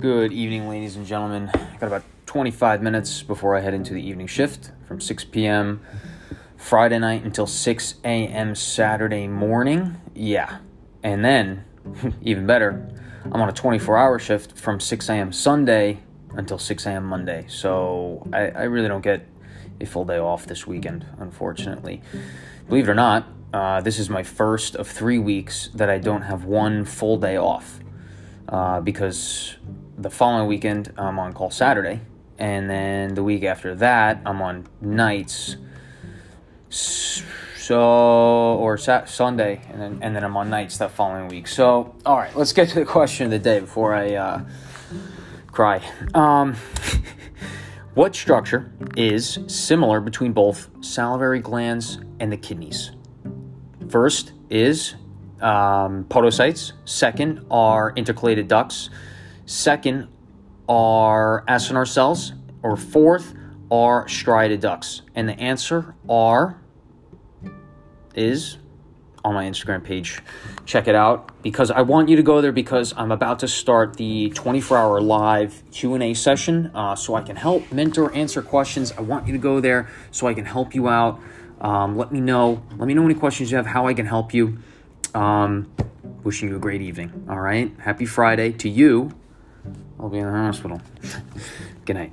Good evening, ladies and gentlemen. I got about 25 minutes before I head into the evening shift from 6 p.m. Friday night until 6 a.m. Saturday morning. Yeah. And then, even better, I'm on a 24 hour shift from 6 a.m. Sunday until 6 a.m. Monday. So I, I really don't get a full day off this weekend, unfortunately. Believe it or not, uh, this is my first of three weeks that I don't have one full day off uh, because the following weekend I'm on call Saturday, and then the week after that I'm on nights. So or sat- Sunday, and then and then I'm on nights that following week. So all right, let's get to the question of the day before I uh, cry. Um, what structure is similar between both salivary glands and the kidneys? First is um, podocytes. Second are intercalated ducts. Second are acinar cells. Or fourth are striated ducts. And the answer are is on my Instagram page. Check it out because I want you to go there because I'm about to start the 24-hour live Q&A session uh, so I can help mentor, answer questions. I want you to go there so I can help you out. Um, let me know. Let me know any questions you have, how I can help you. Um, wishing you a great evening. All right. Happy Friday to you. I'll be in the hospital. Good night.